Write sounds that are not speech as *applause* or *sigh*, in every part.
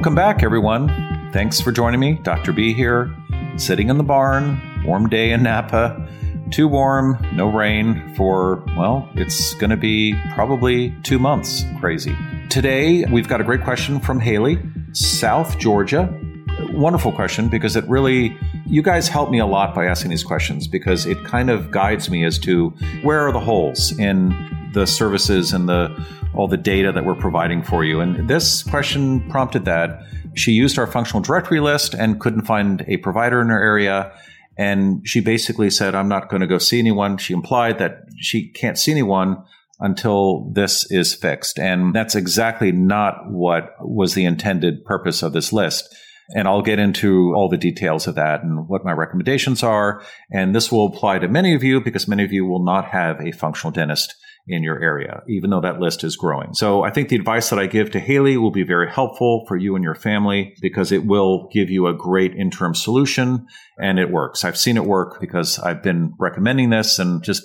Welcome back, everyone. Thanks for joining me. Dr. B here, sitting in the barn, warm day in Napa. Too warm, no rain for, well, it's going to be probably two months. Crazy. Today, we've got a great question from Haley, South Georgia. Wonderful question because it really, you guys help me a lot by asking these questions because it kind of guides me as to where are the holes in the services and the all the data that we're providing for you. And this question prompted that. She used our functional directory list and couldn't find a provider in her area. And she basically said, I'm not going to go see anyone. She implied that she can't see anyone until this is fixed. And that's exactly not what was the intended purpose of this list. And I'll get into all the details of that and what my recommendations are. And this will apply to many of you because many of you will not have a functional dentist in your area, even though that list is growing. So I think the advice that I give to Haley will be very helpful for you and your family because it will give you a great interim solution and it works. I've seen it work because I've been recommending this and just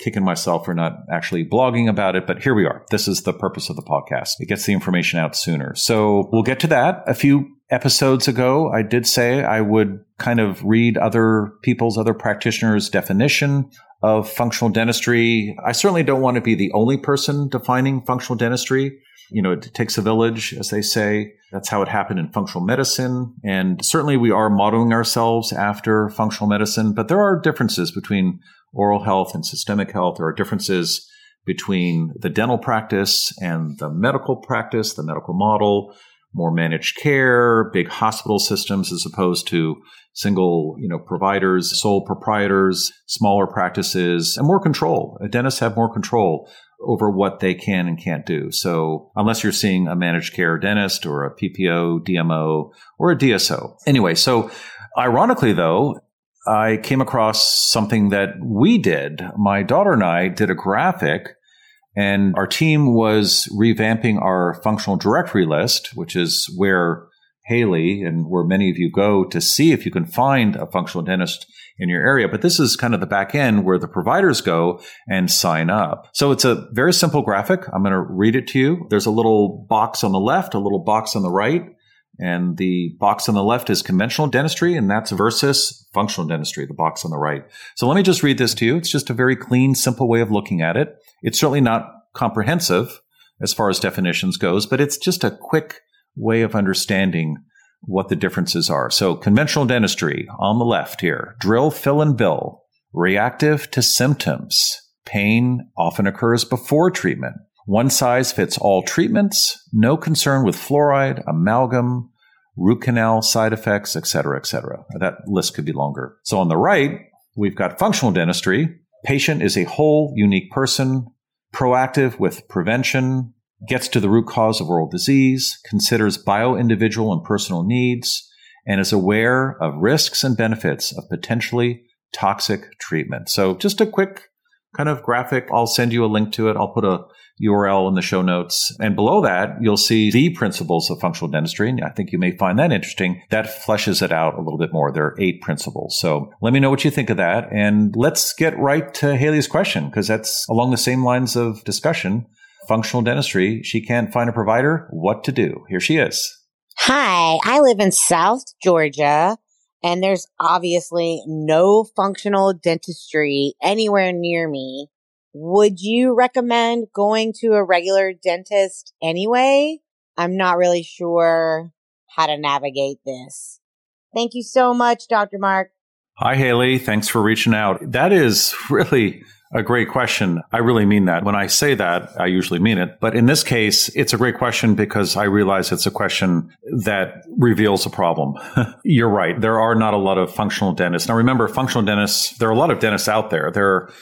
kicking myself for not actually blogging about it, but here we are. This is the purpose of the podcast. It gets the information out sooner. So we'll get to that. A few episodes ago, I did say I would kind of read other people's, other practitioners' definition of functional dentistry. I certainly don't want to be the only person defining functional dentistry. You know, it takes a village, as they say. That's how it happened in functional medicine. And certainly we are modeling ourselves after functional medicine, but there are differences between oral health and systemic health. There are differences between the dental practice and the medical practice, the medical model, more managed care, big hospital systems as opposed to single, you know, providers, sole proprietors, smaller practices, and more control. Dentists have more control over what they can and can't do. So unless you're seeing a managed care dentist or a PPO, DMO, or a DSO. Anyway, so ironically though, I came across something that we did. My daughter and I did a graphic and our team was revamping our functional directory list, which is where Haley and where many of you go to see if you can find a functional dentist in your area. But this is kind of the back end where the providers go and sign up. So it's a very simple graphic. I'm going to read it to you. There's a little box on the left, a little box on the right. And the box on the left is conventional dentistry, and that's versus functional dentistry, the box on the right. So let me just read this to you. It's just a very clean, simple way of looking at it. It's certainly not comprehensive as far as definitions goes, but it's just a quick way of understanding what the differences are. So conventional dentistry on the left here, drill, fill, and bill, reactive to symptoms. Pain often occurs before treatment. One size fits all treatments, no concern with fluoride, amalgam, root canal side effects, etc., etc. That list could be longer. So on the right, we've got functional dentistry. Patient is a whole, unique person, proactive with prevention, gets to the root cause of oral disease, considers bio-individual and personal needs, and is aware of risks and benefits of potentially toxic treatment. So just a quick kind of graphic. I'll send you a link to it. I'll put a URL in the show notes. And below that, you'll see the principles of functional dentistry. And I think you may find that interesting. That fleshes it out a little bit more. There are eight principles. So let me know what you think of that. And let's get right to Haley's question, because that's along the same lines of discussion. Functional dentistry. She can't find a provider. What to do? Here she is. Hi, I live in South Georgia and there's obviously no functional dentistry anywhere near me. Would you recommend going to a regular dentist anyway? I'm not really sure how to navigate this. Thank you so much, Dr. Mark. Hi, Haley. Thanks for reaching out. That is *laughs* really a great question. I really mean that. When I say that, I usually mean it. But in this case, it's a great question because I realize it's a question that reveals a problem. *laughs* You're right. There are not a lot of functional dentists. Now remember, functional dentists, there are a lot of dentists out there. There are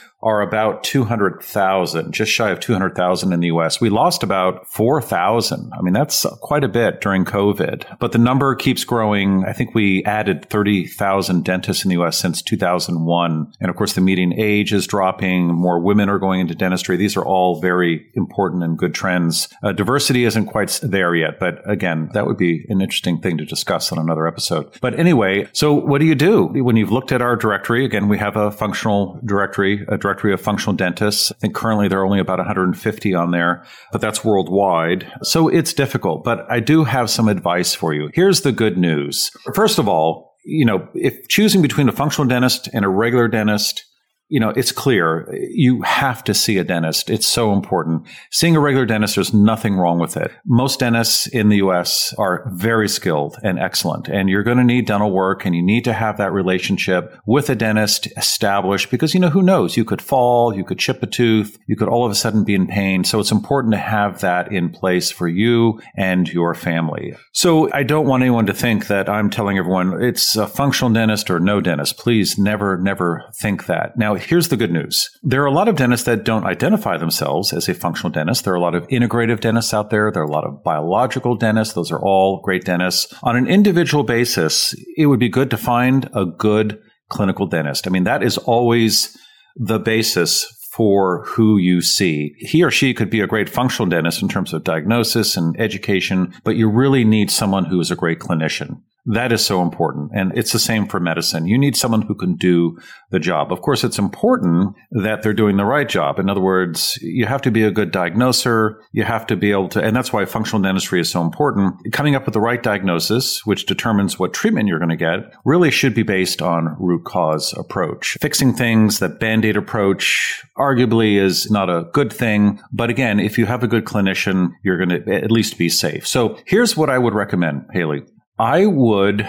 about 200,000, just shy of 200,000 in the US. We lost about 4,000. I mean, that's quite a bit during COVID, but the number keeps growing. I think we added 30,000 dentists in the US since 2001. And of course, the median age is dropping. More women are going into dentistry. These are all very important and good trends. Uh, diversity isn't quite there yet, but again, that would be an interesting thing to discuss on another episode. But anyway, so what do you do when you've looked at our directory? Again, we have a functional directory, a directory of functional dentists. I think currently there are only about 150 on there, but that's worldwide. So it's difficult, but I do have some advice for you. Here's the good news. First of all, you know, if choosing between a functional dentist and a regular dentist, you know, it's clear you have to see a dentist. It's so important. Seeing a regular dentist, there's nothing wrong with it. Most dentists in the US are very skilled and excellent, and you're going to need dental work and you need to have that relationship with a dentist established because, you know, who knows? You could fall, you could chip a tooth, you could all of a sudden be in pain. So it's important to have that in place for you and your family. So I don't want anyone to think that I'm telling everyone it's a functional dentist or no dentist. Please never, never think that. Now, here's the good news. There are a lot of dentists that don't identify themselves as a functional dentist. There are a lot of integrative dentists out there. There are a lot of biological dentists. Those are all great dentists. On an individual basis, it would be good to find a good clinical dentist. I mean, that is always the basis for who you see. He or she could be a great functional dentist in terms of diagnosis and education, but you really need someone who is a great clinician. That is so important. And it's the same for medicine. You need someone who can do the job. Of course, it's important that they're doing the right job. In other words, you have to be a good diagnoser. You have to be able to, and that's why functional dentistry is so important. Coming up with the right diagnosis, which determines what treatment you're going to get, really should be based on root cause approach. Fixing things, that band-aid approach arguably is not a good thing. But again, if you have a good clinician, you're going to at least be safe. So here's what I would recommend, Haley. I would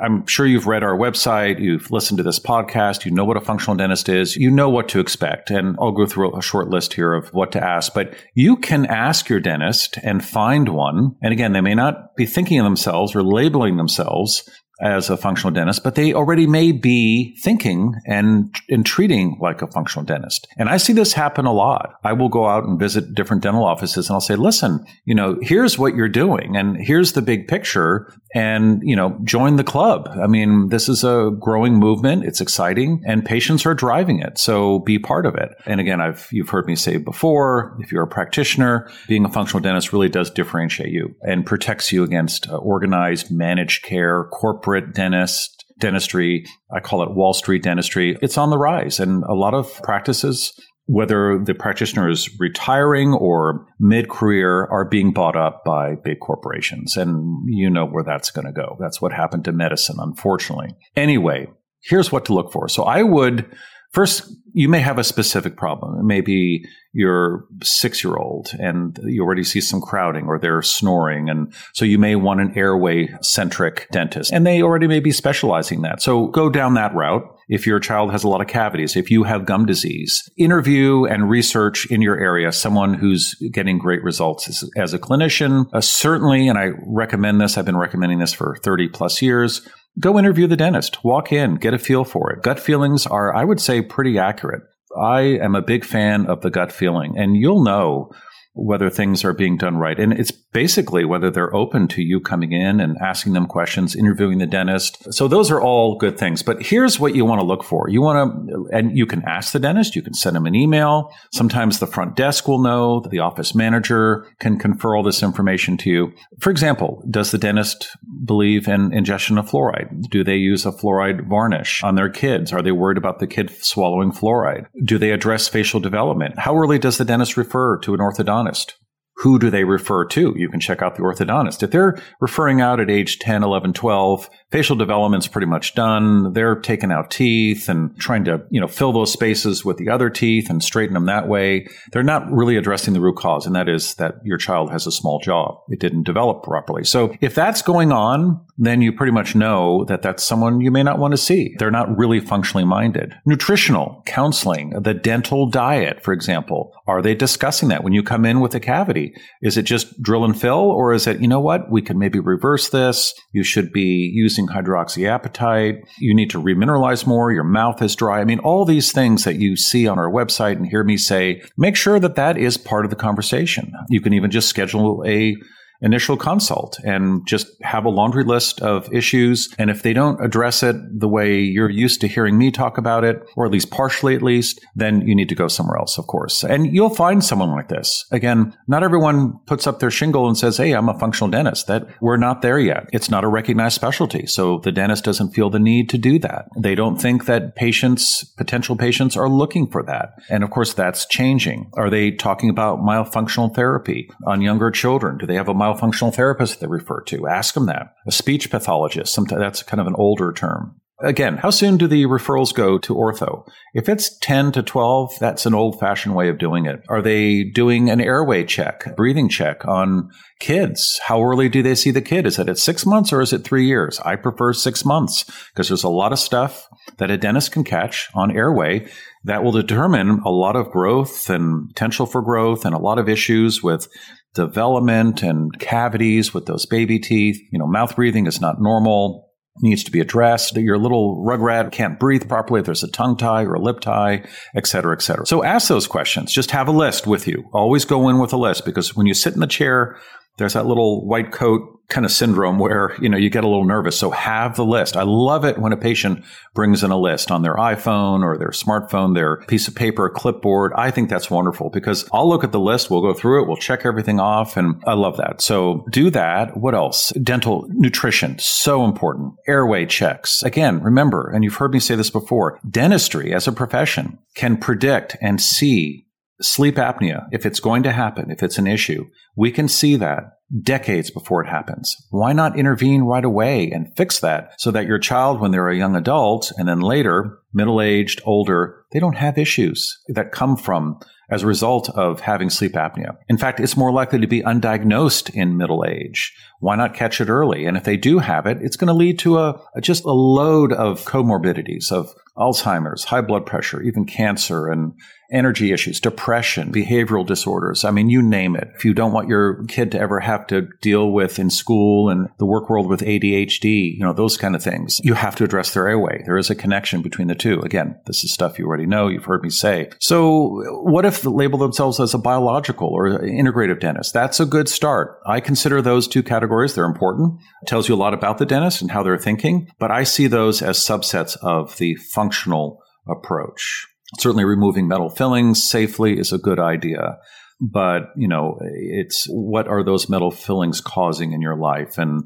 I'm sure you've read our website, you've listened to this podcast, you know what a functional dentist is, you know what to expect. And I'll go through a short list here of what to ask, but you can ask your dentist and find one. And again, they may not be thinking of themselves or labeling themselves as a functional dentist, but they already may be thinking and, and treating like a functional dentist. And I see this happen a lot. I will go out and visit different dental offices and I'll say, listen, you know, here's what you're doing and here's the big picture and, you know, join the club. I mean, this is a growing movement. It's exciting and patients are driving it. So be part of it. And again, I've, you've heard me say before, if you're a practitioner, being a functional dentist really does differentiate you and protects you against uh, organized managed care, corporate dentist, dentistry. I call it Wall Street dentistry. It's on the rise and a lot of practices whether the practitioner is retiring or mid career, are being bought up by big corporations. And you know where that's going to go. That's what happened to medicine, unfortunately. Anyway, here's what to look for. So I would first, you may have a specific problem. Maybe your six year old and you already see some crowding or they're snoring. And so you may want an airway centric dentist and they already may be specializing that. So go down that route if your child has a lot of cavities, if you have gum disease, interview and research in your area someone who's getting great results as, as a clinician. Uh, certainly, and I recommend this, I've been recommending this for 30 plus years. Go interview the dentist, walk in, get a feel for it. Gut feelings are, I would say, pretty accurate. I am a big fan of the gut feeling, and you'll know whether things are being done right. And it's basically whether they're open to you coming in and asking them questions, interviewing the dentist. So those are all good things. But here's what you want to look for. You want to, and you can ask the dentist, you can send them an email. Sometimes the front desk will know, the office manager can confer all this information to you. For example, does the dentist believe in ingestion of fluoride? Do they use a fluoride varnish on their kids? Are they worried about the kid swallowing fluoride? Do they address facial development? How early does the dentist refer to an orthodontist? Honest who do they refer to? You can check out the orthodontist. If they're referring out at age 10, 11, 12, facial development's pretty much done. They're taking out teeth and trying to, you know, fill those spaces with the other teeth and straighten them that way. They're not really addressing the root cause, and that is that your child has a small jaw. It didn't develop properly. So if that's going on, then you pretty much know that that's someone you may not want to see. They're not really functionally minded. Nutritional, counseling, the dental diet, for example. Are they discussing that when you come in with a cavity? Is it just drill and fill, or is it, you know what, we can maybe reverse this? You should be using hydroxyapatite. You need to remineralize more. Your mouth is dry. I mean, all these things that you see on our website and hear me say, make sure that that is part of the conversation. You can even just schedule a initial consult and just have a laundry list of issues. And if they don't address it the way you're used to hearing me talk about it, or at least partially at least, then you need to go somewhere else, of course. And you'll find someone like this. Again, not everyone puts up their shingle and says, Hey, I'm a functional dentist. That we're not there yet. It's not a recognized specialty. So the dentist doesn't feel the need to do that. They don't think that patients, potential patients are looking for that. And of course, that's changing. Are they talking about myofunctional therapy on younger children? Do they have a myofunctional therapist they refer to? Ask them that. A speech pathologist. Sometimes that's kind of an older term. Again, how soon do the referrals go to ortho? If it's 10 to 12, that's an old fashioned way of doing it. Are they doing an airway check, breathing check on kids? How early do they see the kid? Is it at six months or is it three years? I prefer six months because there's a lot of stuff that a dentist can catch on airway that will determine a lot of growth and potential for growth and a lot of issues with development and cavities with those baby teeth. You know, mouth breathing is not normal needs to be addressed. Your little rugrat can't breathe properly if there's a tongue tie or a lip tie, et cetera, et cetera. So ask those questions. Just have a list with you. Always go in with a list because when you sit in the chair, there's that little white coat kind of syndrome where, you know, you get a little nervous. So have the list. I love it when a patient brings in a list on their iPhone or their smartphone, their piece of paper, a clipboard. I think that's wonderful because I'll look at the list. We'll go through it. We'll check everything off. And I love that. So do that. What else? Dental nutrition. So important. Airway checks. Again, remember, and you've heard me say this before, dentistry as a profession can predict and see sleep apnea, if it's going to happen, if it's an issue, we can see that decades before it happens. Why not intervene right away and fix that so that your child, when they're a young adult and then later, middle aged, older, they don't have issues that come from as a result of having sleep apnea. In fact, it's more likely to be undiagnosed in middle age. Why not catch it early? And if they do have it, it's going to lead to a, a just a load of comorbidities of Alzheimer's, high blood pressure, even cancer and energy issues, depression, behavioral disorders. I mean, you name it. If you don't want your kid to ever have to deal with in school and the work world with ADHD, you know, those kind of things, you have to address their airway. There is a connection between the two. Again, this is stuff you already know. You've heard me say. So what if they label themselves as a biological or integrative dentist? That's a good start. I consider those two categories. They're important. It tells you a lot about the dentist and how they're thinking, but I see those as subsets of the functional approach. Certainly removing metal fillings safely is a good idea. But, you know, it's what are those metal fillings causing in your life? And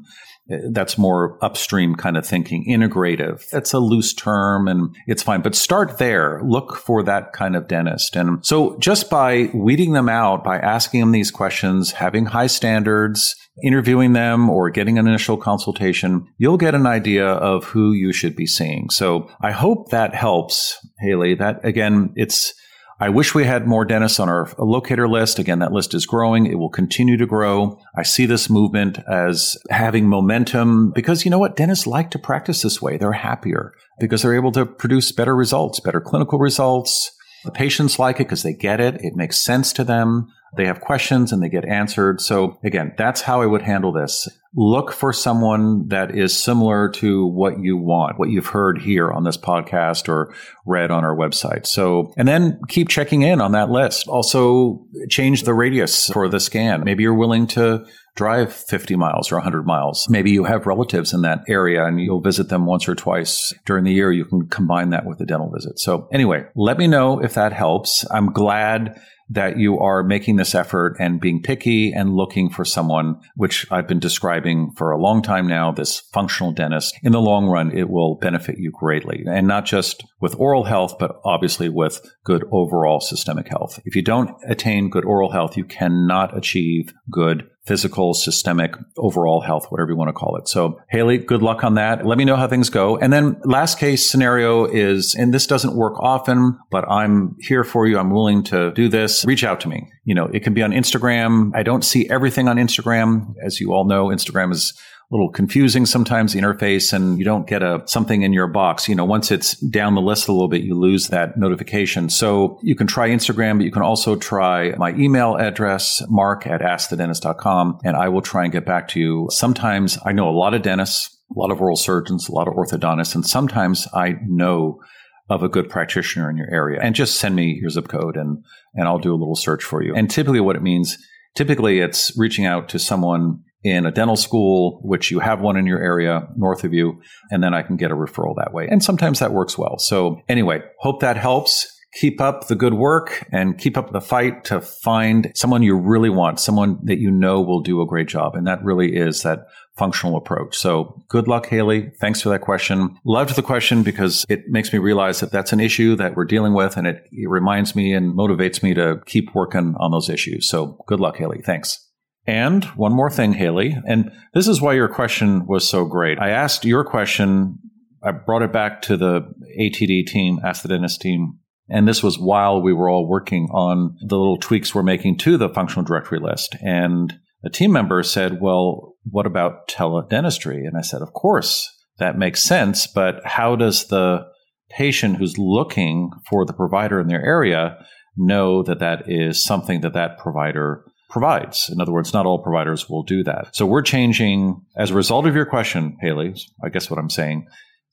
eh, that's more upstream kind of thinking. Integrative. That's a loose term and it's fine. But start there. Look for that kind of dentist. And so just by weeding them out, by asking them these questions, having high standards, interviewing them or getting an initial consultation, you'll get an idea of who you should be seeing. So I hope that helps, Haley. That again, it's, I wish we had more dentists on our locator list. Again, that list is growing. It will continue to grow. I see this movement as having momentum because you know what? Dentists like to practice this way. They're happier because they're able to produce better results, better clinical results. The patients like it because they get it. It makes sense to them. They have questions and they get answered. So again, that's how I would handle this. Look for someone that is similar to what you want, what you've heard here on this podcast or read on our website. So, and then keep checking in on that list. Also change the radius for the scan. Maybe you're willing to drive 50 miles or 100 miles. Maybe you have relatives in that area and you'll visit them once or twice during the year. You can combine that with a dental visit. So anyway, let me know if that helps. I'm glad that you are making this effort and being picky and looking for someone, which I've been describing for a long time now, this functional dentist. In the long run, it will benefit you greatly. And not just with oral health, but obviously with good overall systemic health. If you don't attain good oral health, you cannot achieve good physical, systemic, overall health, whatever you want to call it. So, Haley, good luck on that. Let me know how things go. And then last case scenario is, and this doesn't work often, but I'm here for you. I'm willing to do this. Reach out to me. You know, it can be on Instagram. I don't see everything on Instagram. As you all know, Instagram is little confusing sometimes the interface and you don't get a something in your box. You know, once it's down the list a little bit, you lose that notification. So you can try Instagram, but you can also try my email address, mark at askthedentist.com, and I will try and get back to you. Sometimes I know a lot of dentists, a lot of oral surgeons, a lot of orthodontists, and sometimes I know of a good practitioner in your area and just send me your zip code and, and I'll do a little search for you. And typically what it means typically it's reaching out to someone in a dental school, which you have one in your area north of you, and then I can get a referral that way. And sometimes that works well. So anyway, hope that helps. Keep up the good work and keep up the fight to find someone you really want, someone that you know will do a great job. And that really is that functional approach. So good luck, Haley. Thanks for that question. Loved the question because it makes me realize that that's an issue that we're dealing with and it, it reminds me and motivates me to keep working on those issues. So good luck, Haley. Thanks. And one more thing, Haley, and this is why your question was so great. I asked your question, I brought it back to the ATD team, Ask the Dentist team, and this was while we were all working on the little tweaks we're making to the functional directory list. And a team member said, Well, what about teledentistry? And I said, Of course, that makes sense, but how does the patient who's looking for the provider in their area know that that is something that that provider provides. In other words, not all providers will do that. So we're changing as a result of your question, Haley. I guess what I'm saying.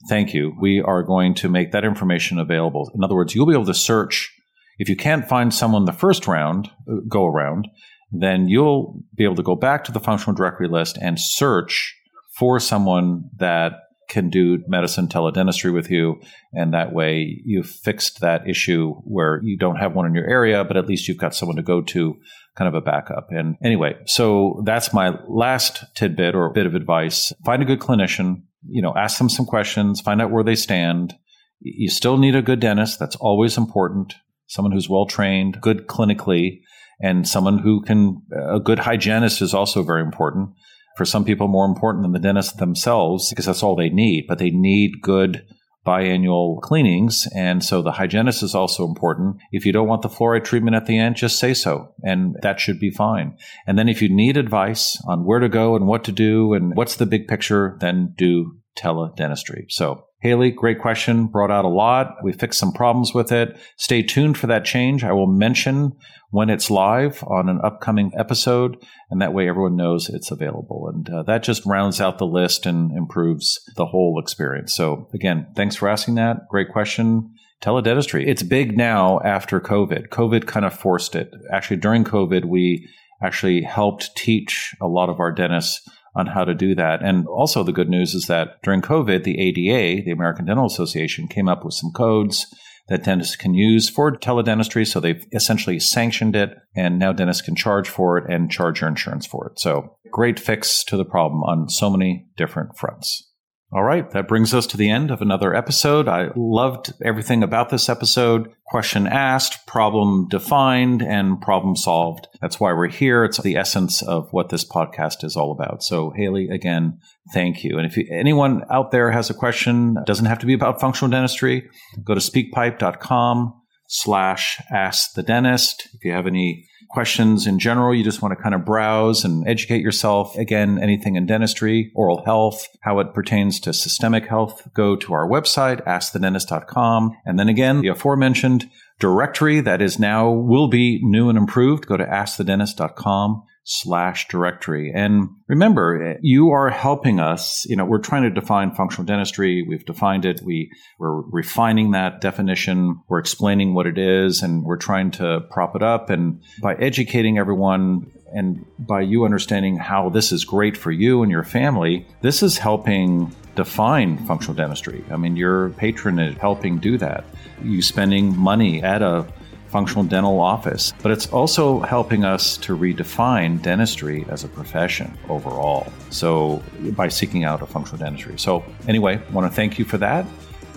Thank you. We are going to make that information available. In other words, you'll be able to search. If you can't find someone the first round, uh, go around, then you'll be able to go back to the functional directory list and search for someone that can do medicine teledentistry with you. And that way you've fixed that issue where you don't have one in your area, but at least you've got someone to go to kind of a backup. And anyway, so that's my last tidbit or bit of advice. Find a good clinician, you know, ask them some questions, find out where they stand. You still need a good dentist. That's always important. Someone who's well trained, good clinically, and someone who can, a good hygienist is also very important. For some people, more important than the dentist themselves, because that's all they need, but they need good biannual cleanings. And so the hygienist is also important. If you don't want the fluoride treatment at the end, just say so. And that should be fine. And then if you need advice on where to go and what to do and what's the big picture, then do teledentistry. So Haley, great question. Brought out a lot. We fixed some problems with it. Stay tuned for that change. I will mention when it's live on an upcoming episode, and that way everyone knows it's available. And uh, that just rounds out the list and improves the whole experience. So, again, thanks for asking that. Great question. Teledentistry. It's big now after COVID. COVID kind of forced it. Actually, during COVID, we actually helped teach a lot of our dentists on how to do that. And also, the good news is that during COVID, the ADA, the American Dental Association, came up with some codes that dentists can use for teledentistry. So they've essentially sanctioned it, and now dentists can charge for it and charge your insurance for it. So, great fix to the problem on so many different fronts. All right, that brings us to the end of another episode. I loved everything about this episode. Question asked, problem defined, and problem solved. That's why we're here. It's the essence of what this podcast is all about. So, Haley, again, thank you. And if you, anyone out there has a question, doesn't have to be about functional dentistry, go to speakpipe.com slash ask the dentist. If you have any questions in general, you just want to kind of browse and educate yourself. Again, anything in dentistry, oral health, how it pertains to systemic health, go to our website, askthedentist.com. And then again, the aforementioned directory that is now will be new and improved. Go to askthedentist.com slash directory. And remember, you are helping us. You know, we're trying to define functional dentistry. We've defined it. We, we're refining that definition. We're explaining what it is and we're trying to prop it up. And by educating everyone and by you understanding how this is great for you and your family, this is helping define functional dentistry. I mean, your patron is helping do that. You spending money at a functional dental office, but it's also helping us to redefine dentistry as a profession overall. So, by seeking out a functional dentistry. So, anyway, I want to thank you for that.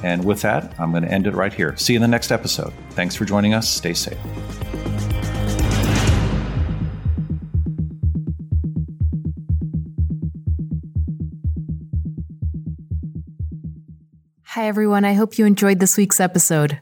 And with that, I'm going to end it right here. See you in the next episode. Thanks for joining us. Stay safe. Hi, everyone. I hope you enjoyed this week's episode.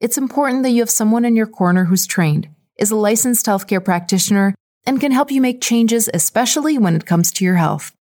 It's important that you have someone in your corner who's trained, is a licensed healthcare practitioner, and can help you make changes, especially when it comes to your health.